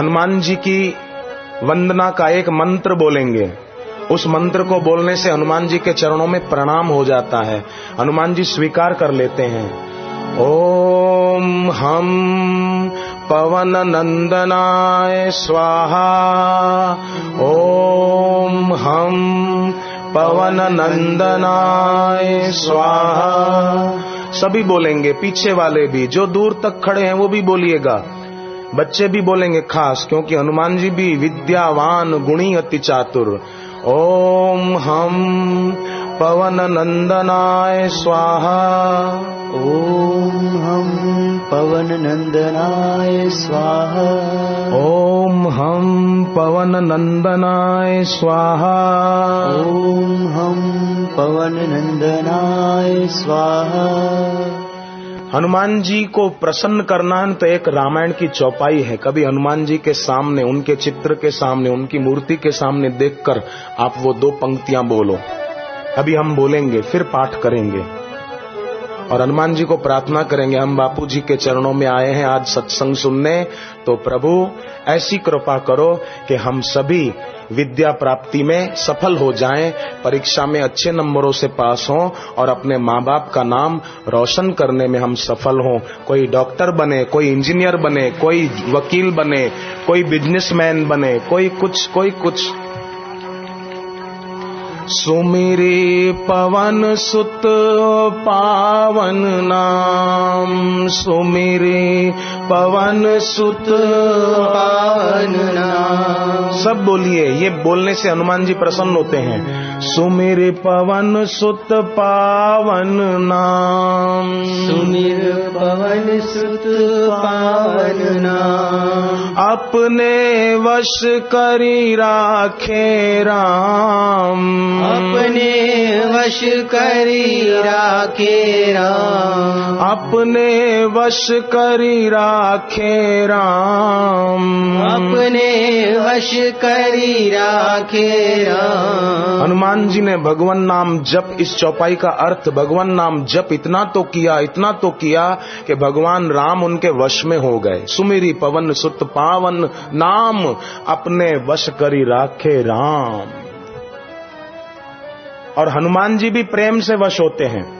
हनुमान जी की वंदना का एक मंत्र बोलेंगे। उस मंत्र को बोलने से हनुमान जी के चरणों में प्रणाम हो जाता है। हनुमान जी स्वीकार कर लेते हैं। ओम हम पवन नंदनाय स्वाहा। ओम हम पवन नंदनाय स्वाहा। सभी बोलेंगे, पीछे वाले भी, जो दूर तक खड़े हैं, वो भी बोलिएगा। बच्चे भी बोलेंगे खास क्योंकि हनुमान जी भी विद्यावान गुणी अति चातुर। ओम हम पवन नंदनाय स्वाहा। ॐ हम पवन नंदनाय स्वाहा। ओम हम पवन नंदनाय स्वाहा। ओम हम पवन नंदनाय स्वाहा। हनुमान जी को प्रसन्न करना तो एक रामायण की चौपाई है। कभी हनुमान जी के सामने, उनके चित्र के सामने, उनकी मूर्ति के सामने देखकर आप वो दो पंक्तियाँ बोलो। अभी हम बोलेंगे, फिर पाठ करेंगे। और हनुमान जी को प्रार्थना करेंगे, हम बापू जी के चरणों में आए हैं, आज सत्संग सुनने। तो प्रभु, ऐसी कृपा करो कि हम सभी विद्या प्राप्ति में सफल हो जाएँ, परीक्षा में अच्छे नंबरों से पास हों और अपने माँ बाप का नाम रोशन करने में हम सफल हों। कोई डॉक्टर बने, कोई इंजीनियर बने, कोई वकील बने, कोई बिजनेसमैन बने, कोई कुछ कोई कुछ सुमिरे पवन सुत पावन नाम। सुमिरे पवन सुत पावन नाम। सब बोलिए ये बोलने से हनुमान जी प्रसन्न होते हैं। सुमिर पवन सुत पावन नाम। सुमिर पवन सुत पावन नाम। अपने वश करी राखे राम। वश करी राखे राम। अपने वश करी राखे राम। अपने वश करी राखे राम। हनुमान जी ने भगवान नाम जप इस चौपाई का अर्थ भगवान नाम जप इतना तो किया इतना तो किया कि भगवान राम उनके वश में हो गए। सुमेरी पवन सुत पावन नाम अपने वश करी राखे राम। और हनुमान जी भी प्रेम से वश होते हैं।